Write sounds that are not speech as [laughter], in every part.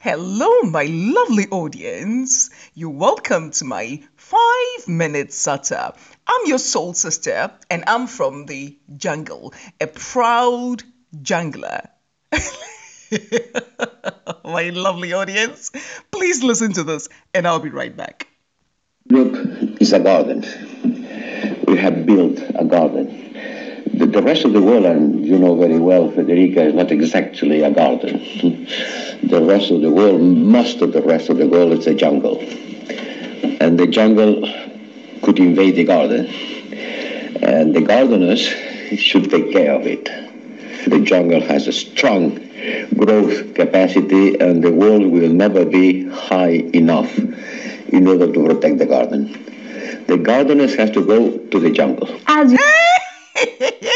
Hello, my lovely audience. You're welcome to my five minute sata. I'm your soul sister, and I'm from the jungle, a proud jungler. [laughs] my lovely audience, please listen to this, and I'll be right back. Europe is a garden. We have built a garden. The, the rest of the world, and you know very well, Federica, is not exactly a garden. [laughs] the rest of the world, most of the rest of the world is a jungle. And the jungle could invade the garden. And the gardeners should take care of it. The jungle has a strong growth capacity and the world will never be high enough in order to protect the garden. The gardeners have to go to the jungle. As [laughs]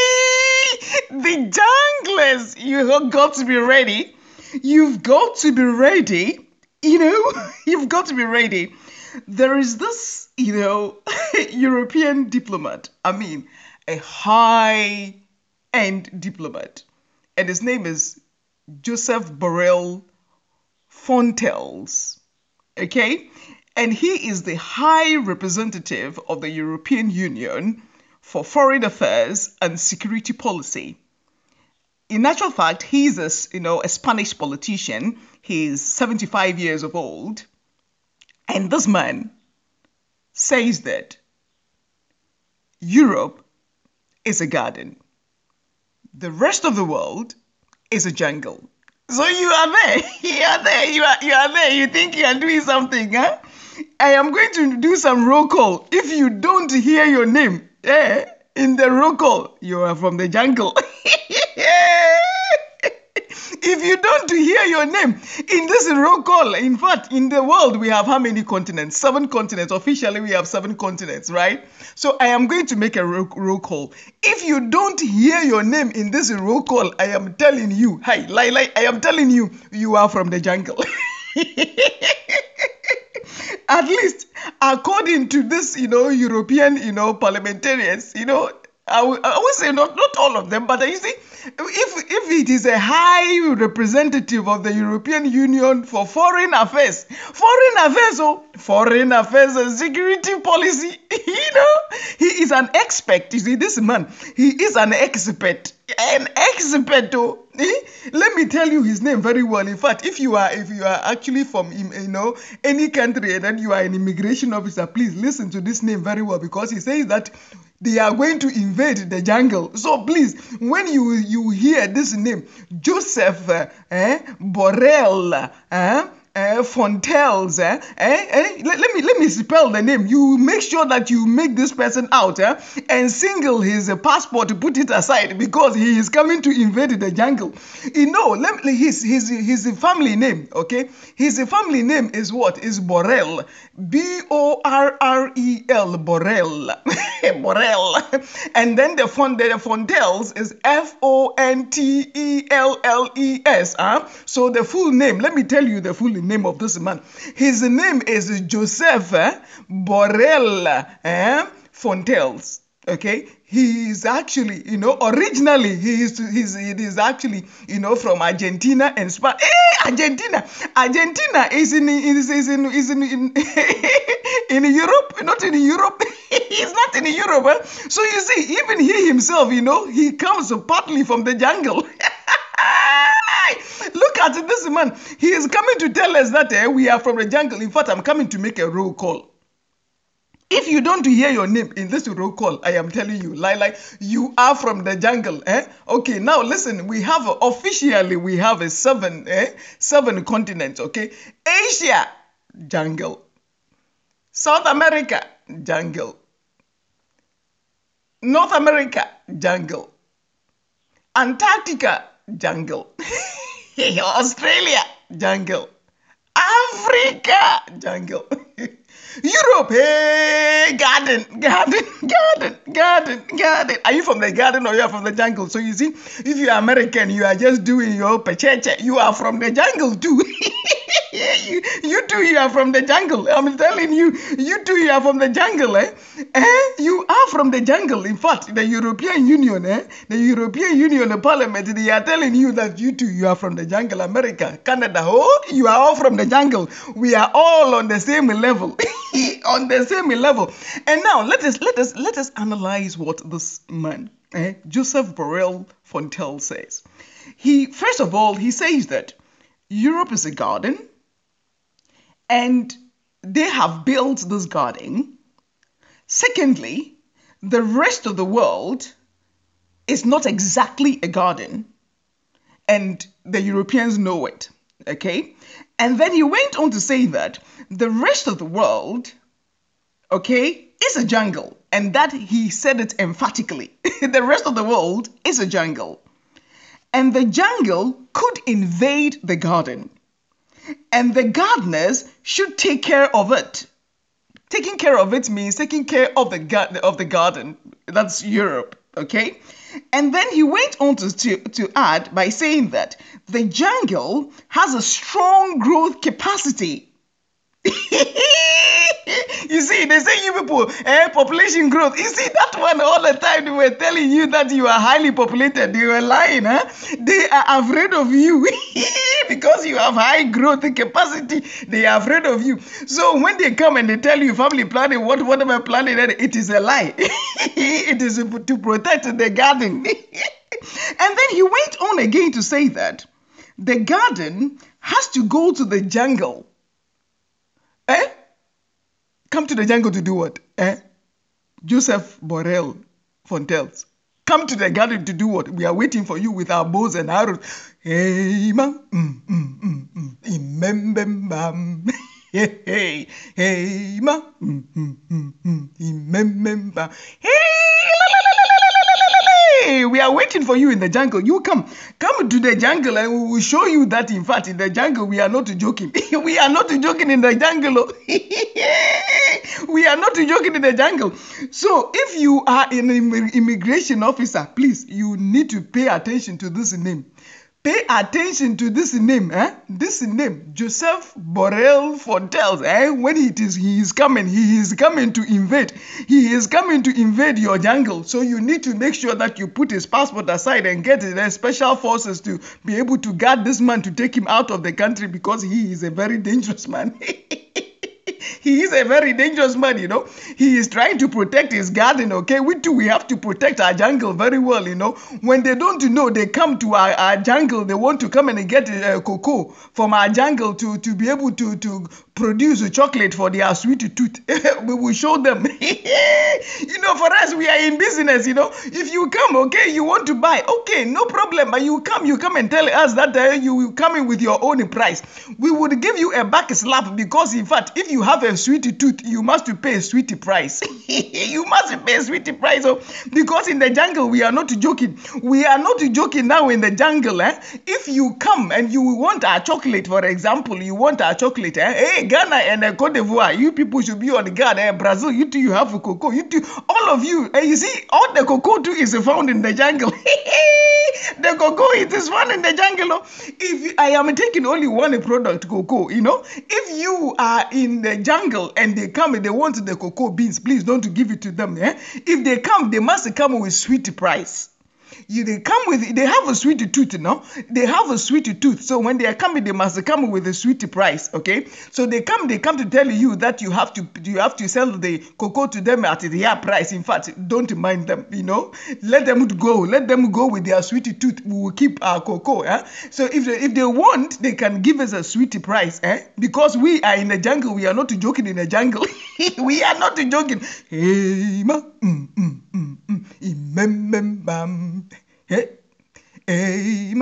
the junglers, you have got to be ready. You've got to be ready. You know, [laughs] you've got to be ready. There is this, you know, [laughs] European diplomat. I mean, a high end diplomat. And his name is Joseph Borrell Fontelles. Okay? And he is the high representative of the European Union for foreign affairs and security policy. In actual fact, he's a, you know, a Spanish politician. He's 75 years of old. And this man says that Europe is a garden. The rest of the world is a jungle. So you are there. [laughs] You are there. You are, you are there. You think you are doing something, huh? I am going to do some roll call. If you don't hear your name eh, in the roll call, you are from the jungle. [laughs] [laughs] if you don't hear your name in this roll call, in fact, in the world, we have how many continents? Seven continents. Officially, we have seven continents, right? So I am going to make a roll, call. If you don't hear your name in this roll call, I am telling you, hi, Lai Lai, I am telling you, you are from the jungle. [laughs] At least according to this, you know, European, you know, parliamentarians, you know, I will, say not not all of them, but you see, if if it is a high representative of the European Union for foreign affairs, foreign affairs, oh, foreign affairs and security policy, [laughs] you know, he is an expert. You see, this man, he is an expert, an expert. Oh, [laughs] let me tell you his name very well. In fact, if you are if you are actually from you know any country and then you are an immigration officer, please listen to this name very well because he says that they are going to invade the jungle. So please, when you you hear this name, Joseph eh, Borrell, eh, uh, Fontelles, eh? Eh? Eh? Let, let, me let me spell the name. You make sure that you make this person out eh? and single his uh, passport to put it aside because he is coming to invade the jungle. You know, let me, his his his family name. Okay, his family name is what? Is Borrell. B O R R E L Borrell. [laughs] Borrell. And then the font the Fontelles is F O N T E L L E S. Huh? So the full name. Let me tell you the full name of this man. His name is Joseph eh, Borrell eh, Fontelles. Okay, he is actually, you know, originally he is he's, he is actually, you know, from Argentina and Spain. Hey, Argentina, Argentina is in is, is in is in in, [laughs] in Europe, not in Europe. [laughs] He's not in Europe. Eh? So you see, even he himself, you know, he comes partly from the jungle. [laughs] [laughs] Look at this man. He is coming to tell us that eh, we are from the jungle. In fact, I'm coming to make a roll call. If you don't hear your name in this roll call, I am telling you, like, you are from the jungle. Eh? Okay, now listen, we have officially we have a seven, eh? seven continents. Okay, Asia, jungle. South America, jungle. North America, jungle. Antarctica, jungle. [laughs] Australia, jungle. Africa, jungle. [laughs] Europe, hey, garden, garden, [laughs] garden, garden, garden. Are you from the garden or you are from the jungle? So you see, if you are American, you are just doing your pecheche. You are from the jungle too. [laughs] you, you too, you are from the jungle. I'm telling you, you too, you are from the jungle. Eh? Eh? You are from the jungle. In fact, the European Union, eh? the European Union, the Parliament, they are telling you that you too, you are from the jungle. America, Canada, oh, you are all from the jungle. We are all on the same level. [laughs] on the same level. And now let us let us let us analyze what this man, eh, Joseph Borrell Fontel says. He first of all he says that Europe is a garden, and they have built this garden. Secondly, the rest of the world is not exactly a garden, and the Europeans know it. Okay, and then he went on to say that the rest of the world, okay, is a jungle. And that he said it emphatically. [laughs] the rest of the world is a jungle. And the jungle could invade the garden. And the gardeners should take care of it. Taking care of it means taking care of the, gar- of the garden. That's Europe, okay? And then he went on to, to, to add by saying that the jungle has a strong growth capacity. [laughs] you see, they say you people, eh, population growth. You see that one all the time. They were telling you that you are highly populated. They were lying, huh? They are afraid of you [laughs] because you have high growth capacity. They are afraid of you. So when they come and they tell you family planning, what whatever planning, it is a lie. [laughs] it is to protect the garden. [laughs] and then he went on again to say that the garden has to go to the jungle. Eh? Come to the jungle to do what? Eh? Joseph Borrell Fontelles. Come to the garden to do what? We are waiting for you with our bows and arrows. Hey, ma, mm, mm, mm, mm. [laughs] Hey, hey, hey, ma, mm, mm, mm, mm. Hey, Hey, we are waiting for you in the jungle. You come, come to the jungle, and we will show you that. In fact, in the jungle, we are not joking. [laughs] we are not joking in the jungle. Oh. [laughs] we are not joking in the jungle. So, if you are an immigration officer, please, you need to pay attention to this name. Pay attention to this name, eh? This name, Joseph Borrell Fontelles, eh? When it is he is coming, he is coming to invade. He is coming to invade your jungle. So you need to make sure that you put his passport aside and get the special forces to be able to guard this man to take him out of the country because he is a very dangerous man. [laughs] he is a very dangerous man, you know. He is trying to protect his garden, okay? We too, we have to protect our jungle very well, you know. When they don't know, they come to our, our jungle, they want to come and get uh, cocoa from our jungle to, to be able to, to produce chocolate for their sweet tooth. [laughs] we will show them. [laughs] you know, for us, we are in business, you know. If you come, okay, you want to buy, okay, no problem. But you come, you come and tell us that uh, you will come in with your own price. We would give you a back slap because, in fact, if you have a sweet tooth, you must pay a sweet price. [laughs] you must pay a sweet price. Oh, because in the jungle, we are not joking. We are not joking now in the jungle. Eh? If you come and you want our chocolate, for example, you want our chocolate, eh? hey, Ghana and uh, Cote d'Ivoire, you people should be on guard. Eh? Brazil, you too, you have cocoa. You too, all of you. And you see, all the cocoa too is found in the jungle. [laughs] the cocoa it is found in the jungle. Oh. If I am taking only one product, cocoa, you know, if you are in the jungle and they come and they want the cocoa beans, please don't give it to them. Eh? If they come, they must come with sweet price. You they come with they have a sweet tooth, no? They have a sweet tooth. So when they are coming, they must come with a sweet price. Okay. So they come, they come to tell you that you have to you have to sell the cocoa to them at their price. In fact, don't mind them, you know. Let them go. Let them go with their sweet tooth. We will keep our cocoa. Eh? So if they, if they want, they can give us a sweet price. Eh? Because we are in the jungle. We are not joking in the jungle. [laughs] we are not joking. Hey ma, mm, mm, mm, mm. Hey, hey.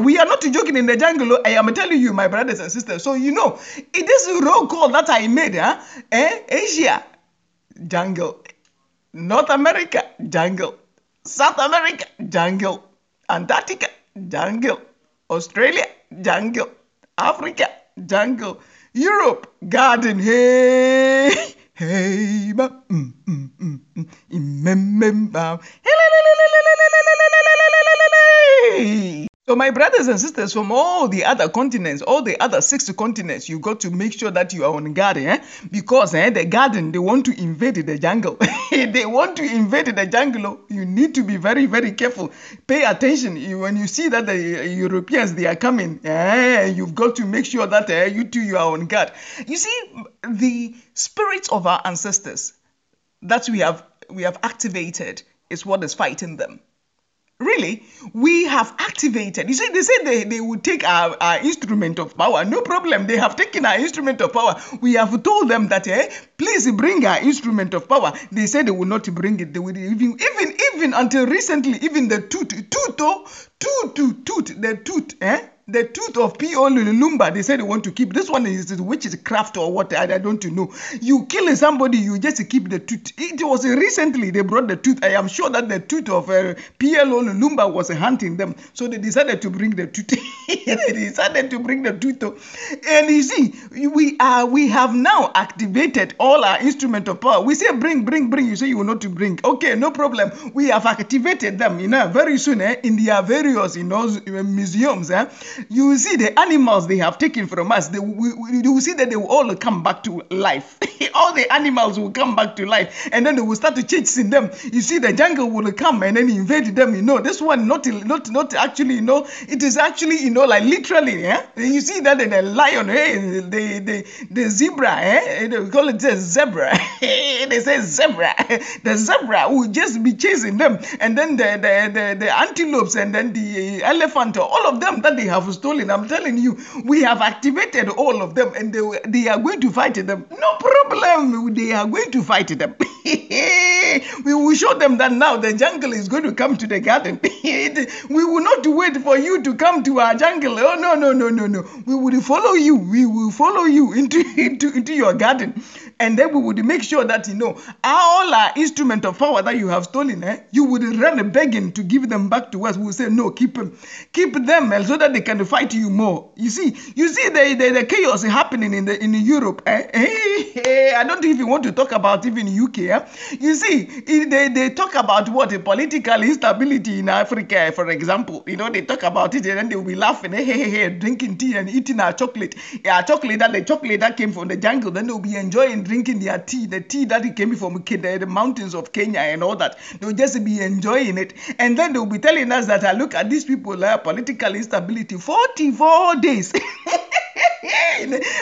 We are not joking in the jungle. I am telling you, my brothers and sisters. So you know, it is roll call that I made. Huh? Eh? Asia, jungle. North America, jungle. South America, jungle. Antarctica, jungle. Australia, jungle. Africa, jungle. Europe, garden, hey, hey, ma, mm, mm, mm, mm, remember. So, my brothers and sisters from all the other continents, all the other six continents, you got to make sure that you are on guard, eh? Because eh, the garden, they want to invade the jungle. [laughs] they want to invade the jungle. You need to be very, very careful. Pay attention. When you see that the Europeans, they are coming, eh, you've got to make sure that eh, you too, you are on guard. You see, the spirits of our ancestors that we have, we have activated is what is fighting them really? We have activated. You see they say they, they would take our, our instrument of power. No problem. They have taken our instrument of power. We have told them that eh, please bring our instrument of power. They said they would not bring it. They would even even even until recently even the tooth tooth oh, tooth tooth tooth the tooth eh the tooth of P.O. Lumumba, they said they want to keep. This one is which is craft or what, I, I don't know. You kill somebody, you just keep the tooth. It was recently they brought the tooth. I am sure that the tooth of uh, P.L.O. Was hunting them. So they decided to bring the tooth. [laughs] they decided to bring the tooth. And you see, we are we have now activated all our instrument of power. We say bring, bring, bring. You say you will not to bring. Okay, no problem. We have activated them, you know, very soon eh, in their various, you know, museums. Eh, you will see the animals they have taken from us. They, we, you will see that they will all come back to life. [laughs] all the animals will come back to life, and then they will start to chasing them. You see, the jungle will come and then invade them. You know, this one not not not actually. You know, it is actually you know like literally. Yeah, you see that the lion, eh, the the the zebra, eh, they call it a zebra. [laughs] they say zebra. [laughs] The zebra will just be chasing them, and then the the the, the antelopes and then the elephant, all of them that they have stolen. I'm telling you, we have activated all of them and they, they are going to fight them. No problem. They are going to fight them. [laughs] we will show them that now the jungle is going to come to the garden. [laughs] we will not wait for you to come to our jungle. Oh, no, no, no, no, no. We will follow you. We will follow you into, [laughs] into, into your garden. And then we would make sure that, you know, all our instrument of power that you have stolen, eh, you would run begging to give them back to us. We will say, no, keep them. Keep them eh, so that they can fight you more. You see, you see the, the, the chaos happening in the in Europe. Eh? [laughs] I don't even want to talk about even UK. Eh? You see, they, they talk about what a political instability in Africa, for example. You know, they talk about it and then they'll be laughing, [laughs] hey, hey, hey, drinking tea and eating our chocolate. Our chocolate that the chocolate that came from the jungle, then they'll be enjoying drinking their tea, the tea that came from the, mountains of Kenya and all that. They'll just be enjoying it. And then they'll be telling us that, uh, look at these people, uh, political instability. 44 days. [laughs]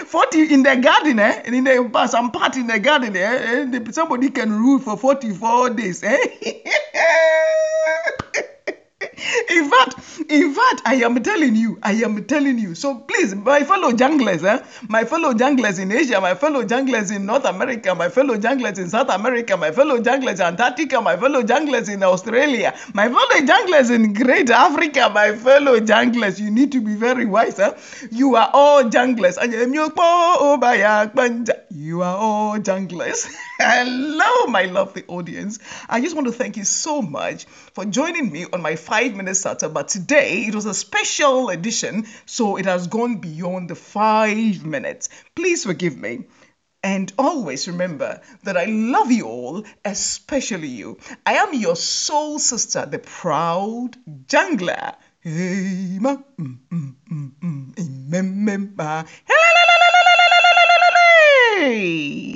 40 in the garden, eh? in the, some part in the garden, eh? somebody can rule for 44 days. Eh? [laughs] in fact, in fact, I am telling you, I am telling you. So please, my fellow junglers, eh? my fellow junglers in Asia, my fellow junglers in North America, my fellow junglers in South America, my fellow junglers in Antarctica, my fellow junglers in Australia, my fellow junglers in Great Africa, my fellow junglers, you need to be very wise. Eh? You are all junglers. You are all junglers. [laughs] Hello, my lovely audience. I just want to thank you so much for joining me on my five minute starter. But today it was a special edition, so it has gone beyond the five minutes. Please forgive me. And always remember that I love you all, especially you. I am your soul sister, the proud jungler. Hey, ma, mm, mm, mm, mm. Hey!